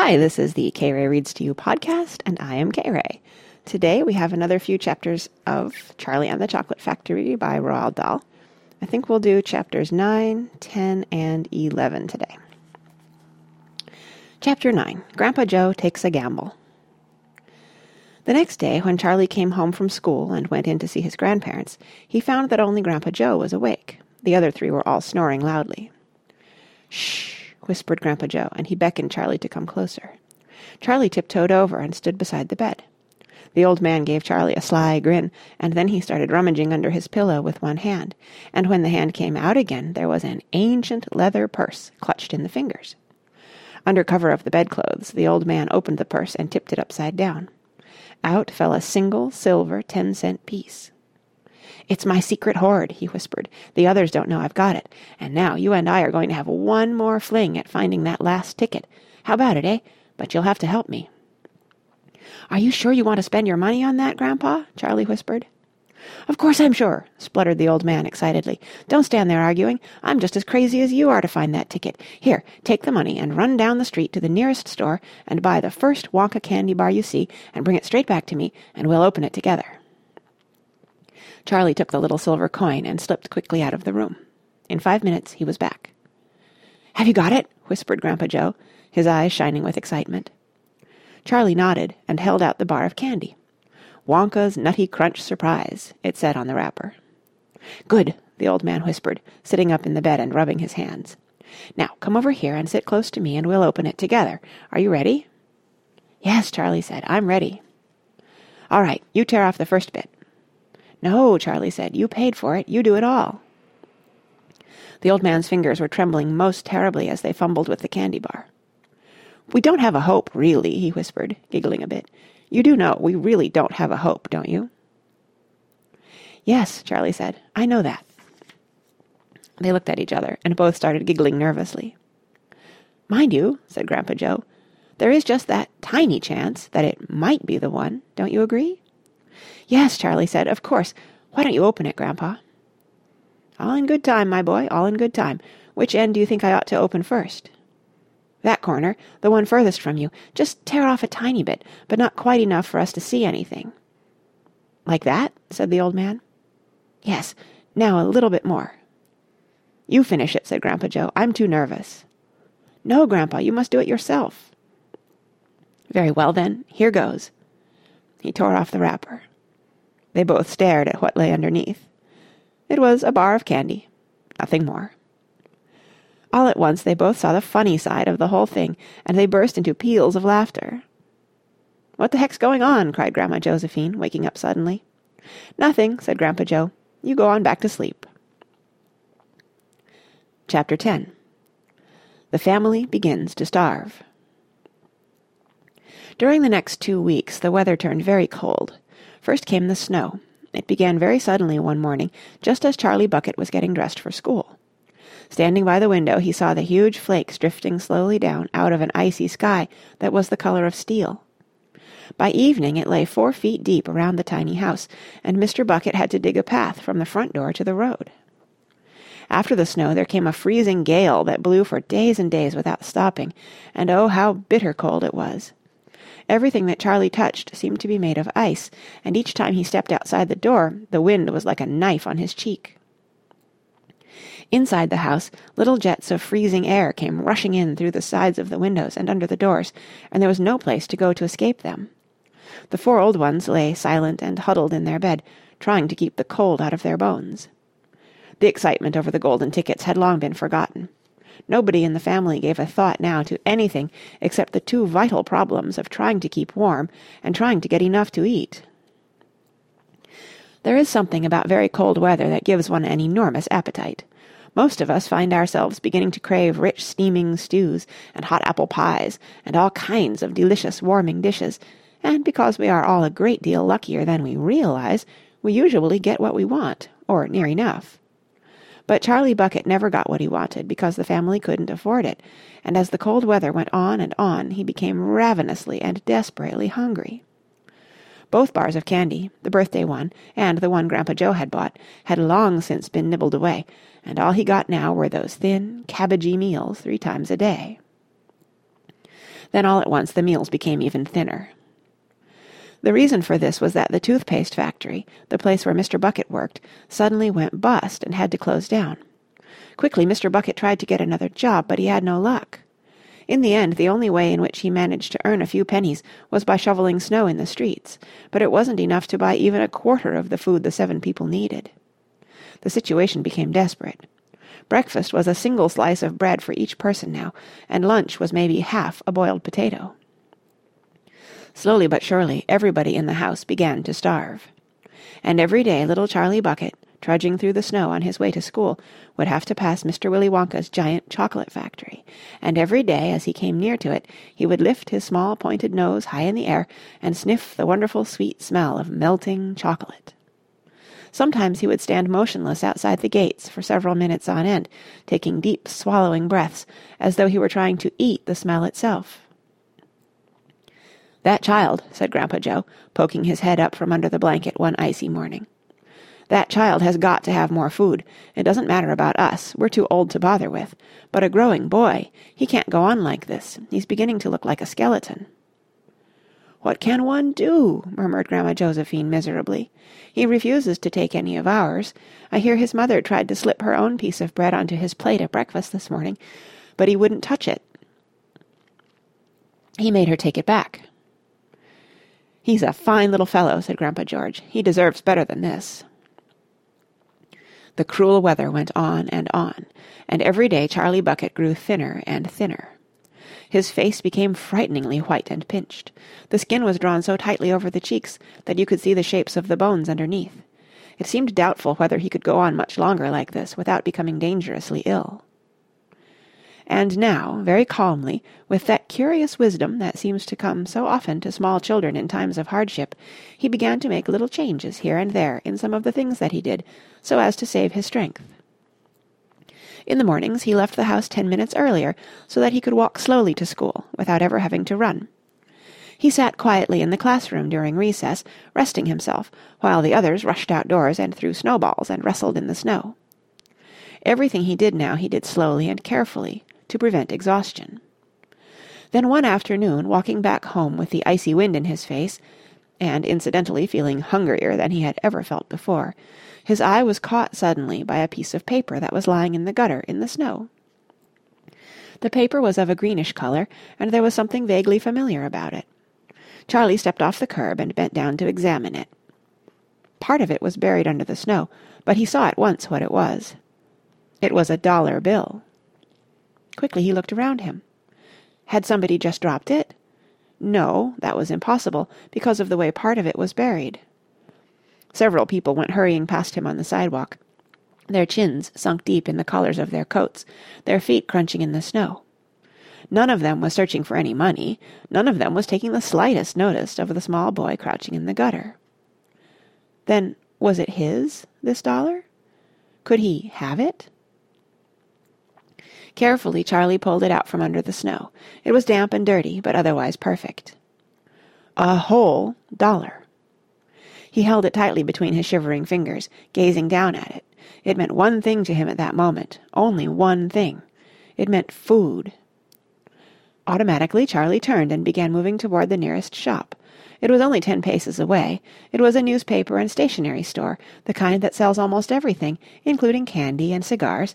Hi, this is the K Ray Reads to You podcast, and I am K Ray. Today we have another few chapters of Charlie and the Chocolate Factory by Roald Dahl. I think we'll do chapters 9, 10, and 11 today. Chapter 9 Grandpa Joe Takes a Gamble. The next day, when Charlie came home from school and went in to see his grandparents, he found that only Grandpa Joe was awake. The other three were all snoring loudly. Shh! Whispered Grandpa Joe, and he beckoned Charlie to come closer. Charlie tiptoed over and stood beside the bed. The old man gave Charlie a sly grin, and then he started rummaging under his pillow with one hand, and when the hand came out again there was an ancient leather purse clutched in the fingers. Under cover of the bedclothes the old man opened the purse and tipped it upside down. Out fell a single silver ten-cent piece. It's my secret hoard, he whispered. The others don't know I've got it. And now you and I are going to have one more fling at finding that last ticket. How about it, eh? But you'll have to help me. Are you sure you want to spend your money on that, Grandpa? Charlie whispered. Of course I'm sure, spluttered the old man excitedly. Don't stand there arguing. I'm just as crazy as you are to find that ticket. Here, take the money and run down the street to the nearest store and buy the first Wonka candy bar you see and bring it straight back to me and we'll open it together. Charlie took the little silver coin and slipped quickly out of the room. In five minutes he was back. Have you got it? whispered Grandpa Joe, his eyes shining with excitement. Charlie nodded and held out the bar of candy. Wonka's Nutty Crunch Surprise, it said on the wrapper. Good, the old man whispered, sitting up in the bed and rubbing his hands. Now come over here and sit close to me and we'll open it together. Are you ready? Yes, Charlie said. I'm ready. All right, you tear off the first bit. No, Charlie said. You paid for it. You do it all. The old man's fingers were trembling most terribly as they fumbled with the candy bar. We don't have a hope, really, he whispered, giggling a bit. You do know we really don't have a hope, don't you? Yes, Charlie said. I know that. They looked at each other and both started giggling nervously. Mind you, said Grandpa Joe, there is just that tiny chance that it might be the one. Don't you agree? Yes, Charlie said, of course. Why don't you open it, Grandpa? All in good time, my boy, all in good time. Which end do you think I ought to open first? That corner, the one furthest from you. Just tear off a tiny bit, but not quite enough for us to see anything. Like that? said the old man. Yes, now a little bit more. You finish it, said Grandpa Joe. I'm too nervous. No, Grandpa, you must do it yourself. Very well, then. Here goes. He tore off the wrapper. They both stared at what lay underneath. It was a bar of candy. Nothing more. All at once they both saw the funny side of the whole thing, and they burst into peals of laughter. What the heck's going on? cried Grandma Josephine, waking up suddenly. Nothing, said Grandpa Joe. You go on back to sleep. Chapter 10 The Family Begins to Starve During the next two weeks the weather turned very cold. First came the snow. It began very suddenly one morning, just as Charlie Bucket was getting dressed for school. Standing by the window he saw the huge flakes drifting slowly down out of an icy sky that was the colour of steel. By evening it lay four feet deep around the tiny house, and Mr. Bucket had to dig a path from the front door to the road. After the snow there came a freezing gale that blew for days and days without stopping, and oh how bitter cold it was. Everything that Charlie touched seemed to be made of ice, and each time he stepped outside the door the wind was like a knife on his cheek. Inside the house little jets of freezing air came rushing in through the sides of the windows and under the doors, and there was no place to go to escape them. The four old ones lay silent and huddled in their bed, trying to keep the cold out of their bones. The excitement over the golden tickets had long been forgotten. Nobody in the family gave a thought now to anything except the two vital problems of trying to keep warm and trying to get enough to eat. There is something about very cold weather that gives one an enormous appetite. Most of us find ourselves beginning to crave rich steaming stews and hot apple pies and all kinds of delicious warming dishes, and because we are all a great deal luckier than we realize, we usually get what we want, or near enough. But Charlie Bucket never got what he wanted because the family couldn't afford it, and as the cold weather went on and on he became ravenously and desperately hungry. Both bars of candy, the birthday one and the one Grandpa Joe had bought, had long since been nibbled away, and all he got now were those thin, cabbagey meals three times a day. Then all at once the meals became even thinner. The reason for this was that the toothpaste factory, the place where Mr. Bucket worked, suddenly went bust and had to close down. Quickly Mr. Bucket tried to get another job, but he had no luck. In the end the only way in which he managed to earn a few pennies was by shoveling snow in the streets, but it wasn't enough to buy even a quarter of the food the seven people needed. The situation became desperate. Breakfast was a single slice of bread for each person now, and lunch was maybe half a boiled potato. Slowly but surely everybody in the house began to starve. And every day little Charlie Bucket, trudging through the snow on his way to school, would have to pass Mr. Willy Wonka's giant chocolate factory, and every day as he came near to it he would lift his small pointed nose high in the air and sniff the wonderful sweet smell of melting chocolate. Sometimes he would stand motionless outside the gates for several minutes on end, taking deep swallowing breaths, as though he were trying to eat the smell itself. "That child," said Grandpa Joe, poking his head up from under the blanket one icy morning. "That child has got to have more food. It doesn't matter about us. We're too old to bother with. But a growing boy! He can't go on like this. He's beginning to look like a skeleton." "What can one do?" murmured Grandma Josephine miserably. "He refuses to take any of ours. I hear his mother tried to slip her own piece of bread onto his plate at breakfast this morning, but he wouldn't touch it. He made her take it back." "He's a fine little fellow," said Grandpa George. "He deserves better than this." The cruel weather went on and on, and every day Charlie Bucket grew thinner and thinner. His face became frighteningly white and pinched. The skin was drawn so tightly over the cheeks that you could see the shapes of the bones underneath. It seemed doubtful whether he could go on much longer like this without becoming dangerously ill. And now, very calmly, with that curious wisdom that seems to come so often to small children in times of hardship, he began to make little changes here and there in some of the things that he did, so as to save his strength. In the mornings he left the house ten minutes earlier so that he could walk slowly to school without ever having to run. He sat quietly in the classroom during recess, resting himself, while the others rushed outdoors and threw snowballs and wrestled in the snow. Everything he did now he did slowly and carefully, to prevent exhaustion. Then one afternoon, walking back home with the icy wind in his face, and incidentally feeling hungrier than he had ever felt before, his eye was caught suddenly by a piece of paper that was lying in the gutter in the snow. The paper was of a greenish colour, and there was something vaguely familiar about it. Charlie stepped off the curb and bent down to examine it. Part of it was buried under the snow, but he saw at once what it was. It was a dollar bill. Quickly he looked around him. Had somebody just dropped it? No, that was impossible, because of the way part of it was buried. Several people went hurrying past him on the sidewalk, their chins sunk deep in the collars of their coats, their feet crunching in the snow. None of them was searching for any money, none of them was taking the slightest notice of the small boy crouching in the gutter. Then was it his, this dollar? Could he have it? Carefully Charlie pulled it out from under the snow. It was damp and dirty, but otherwise perfect. A whole dollar. He held it tightly between his shivering fingers, gazing down at it. It meant one thing to him at that moment, only one thing. It meant food. Automatically Charlie turned and began moving toward the nearest shop. It was only ten paces away. It was a newspaper and stationery store, the kind that sells almost everything, including candy and cigars,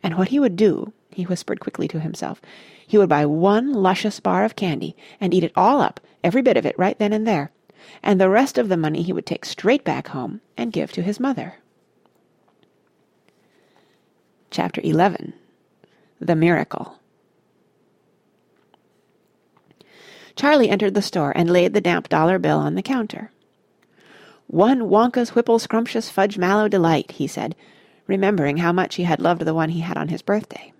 and what he would do, he whispered quickly to himself, he would buy one luscious bar of candy and eat it all up, every bit of it right then and there, and the rest of the money he would take straight back home and give to his mother. Chapter 11 The Miracle Charlie entered the store and laid the damp dollar bill on the counter. "One Wonka's Whipple Scrumptious Fudge Mallow Delight," he said, remembering how much he had loved the one he had on his birthday.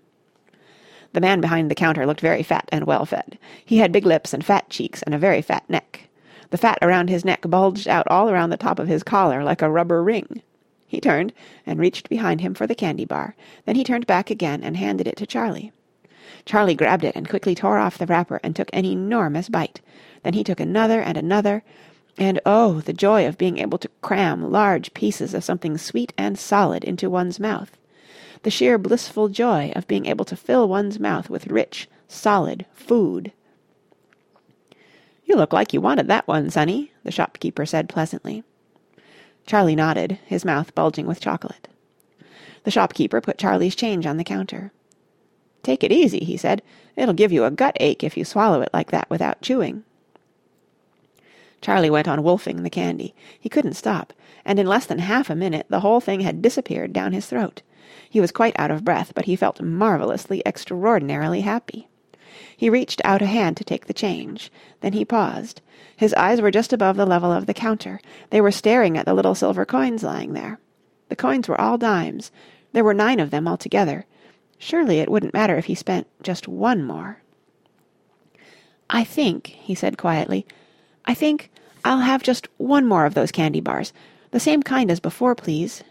The man behind the counter looked very fat and well fed. He had big lips and fat cheeks and a very fat neck. The fat around his neck bulged out all around the top of his collar like a rubber ring. He turned and reached behind him for the candy bar. Then he turned back again and handed it to Charlie. Charlie grabbed it and quickly tore off the wrapper and took an enormous bite. Then he took another and another, and oh, the joy of being able to cram large pieces of something sweet and solid into one's mouth. The sheer blissful joy of being able to fill one's mouth with rich, solid food. You look like you wanted that one, sonny, the shopkeeper said pleasantly. Charlie nodded, his mouth bulging with chocolate. The shopkeeper put Charlie's change on the counter. Take it easy, he said. It'll give you a gut ache if you swallow it like that without chewing. Charlie went on wolfing the candy. He couldn't stop, and in less than half a minute the whole thing had disappeared down his throat. He was quite out of breath, but he felt marvellously, extraordinarily happy. He reached out a hand to take the change. Then he paused. His eyes were just above the level of the counter. They were staring at the little silver coins lying there. The coins were all dimes. There were nine of them altogether. Surely it wouldn't matter if he spent just one more. I think, he said quietly, I think I'll have just one more of those candy bars. The same kind as before, please.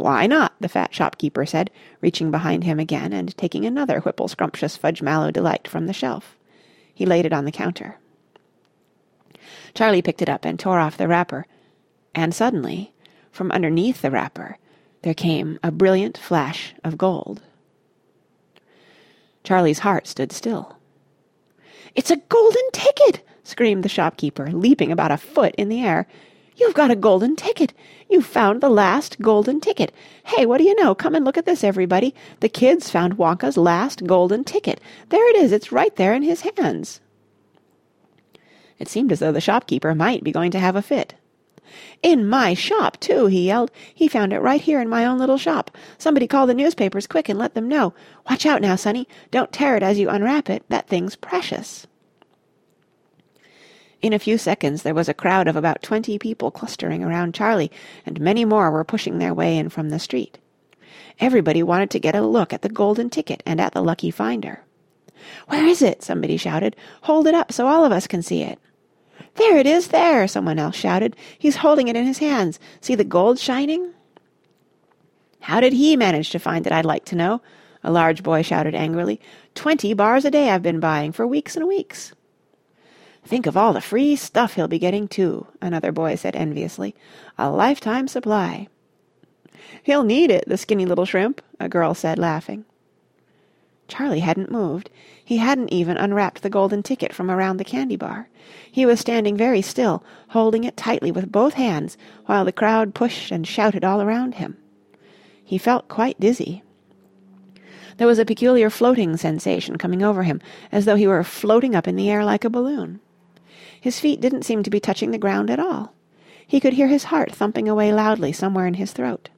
Why not? the fat shopkeeper said, reaching behind him again and taking another Whipple Scrumptious Fudge Mallow Delight from the shelf. He laid it on the counter. Charlie picked it up and tore off the wrapper, and suddenly, from underneath the wrapper, there came a brilliant flash of gold. Charlie's heart stood still. It's a golden ticket! screamed the shopkeeper, leaping about a foot in the air. You've got a golden ticket! You've found the last golden ticket! Hey, what do you know? Come and look at this, everybody! The kid's found Wonka's last golden ticket! There it is! It's right there in his hands! It seemed as though the shopkeeper might be going to have a fit. In my shop, too, he yelled. He found it right here in my own little shop. Somebody call the newspapers quick and let them know. Watch out now, Sonny. Don't tear it as you unwrap it. That thing's precious. In a few seconds there was a crowd of about twenty people clustering around Charlie, and many more were pushing their way in from the street. Everybody wanted to get a look at the golden ticket and at the lucky finder. Where is it? somebody shouted. Hold it up so all of us can see it. There it is, there, someone else shouted. He's holding it in his hands. See the gold shining? How did he manage to find it, I'd like to know? A large boy shouted angrily. Twenty bars a day I've been buying for weeks and weeks. Think of all the free stuff he'll be getting, too, another boy said enviously. A lifetime supply. He'll need it, the skinny little shrimp, a girl said, laughing. Charlie hadn't moved. He hadn't even unwrapped the golden ticket from around the candy bar. He was standing very still, holding it tightly with both hands, while the crowd pushed and shouted all around him. He felt quite dizzy. There was a peculiar floating sensation coming over him, as though he were floating up in the air like a balloon. His feet didn't seem to be touching the ground at all. He could hear his heart thumping away loudly somewhere in his throat.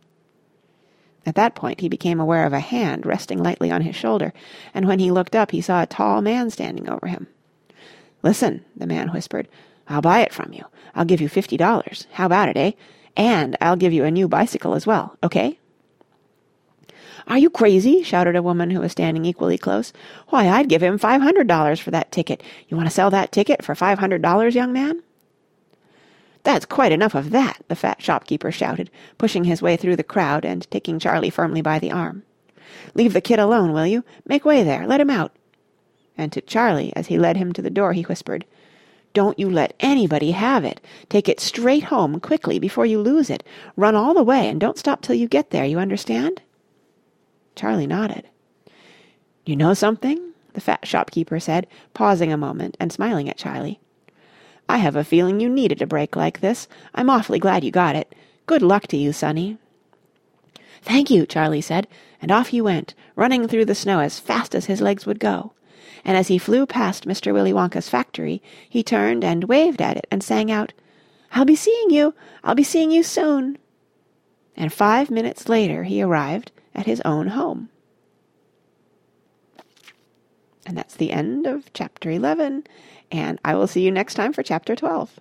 At that point he became aware of a hand resting lightly on his shoulder, and when he looked up he saw a tall man standing over him. "Listen," the man whispered. "I'll buy it from you. I'll give you fifty dollars. How about it, eh? And I'll give you a new bicycle as well. Okay?" "Are you crazy?" shouted a woman who was standing equally close. "Why, I'd give him five hundred dollars for that ticket. You want to sell that ticket for five hundred dollars, young man?" "That's quite enough of that," the fat shopkeeper shouted, pushing his way through the crowd and taking Charlie firmly by the arm. "Leave the kid alone, will you? Make way there. Let him out." And to Charlie, as he led him to the door, he whispered, "Don't you let anybody have it. Take it straight home quickly before you lose it. Run all the way and don't stop till you get there, you understand?" Charlie nodded. "You know something?" the fat shopkeeper said, pausing a moment and smiling at Charlie. I have a feeling you needed a break like this. I'm awfully glad you got it. Good luck to you, sonny." "Thank you," Charlie said, and off he went, running through the snow as fast as his legs would go. And as he flew past Mr. Willy Wonka's factory, he turned and waved at it and sang out, "I'll be seeing you! I'll be seeing you soon!" And five minutes later he arrived at his own home. And that's the end of chapter 11 and I will see you next time for chapter 12.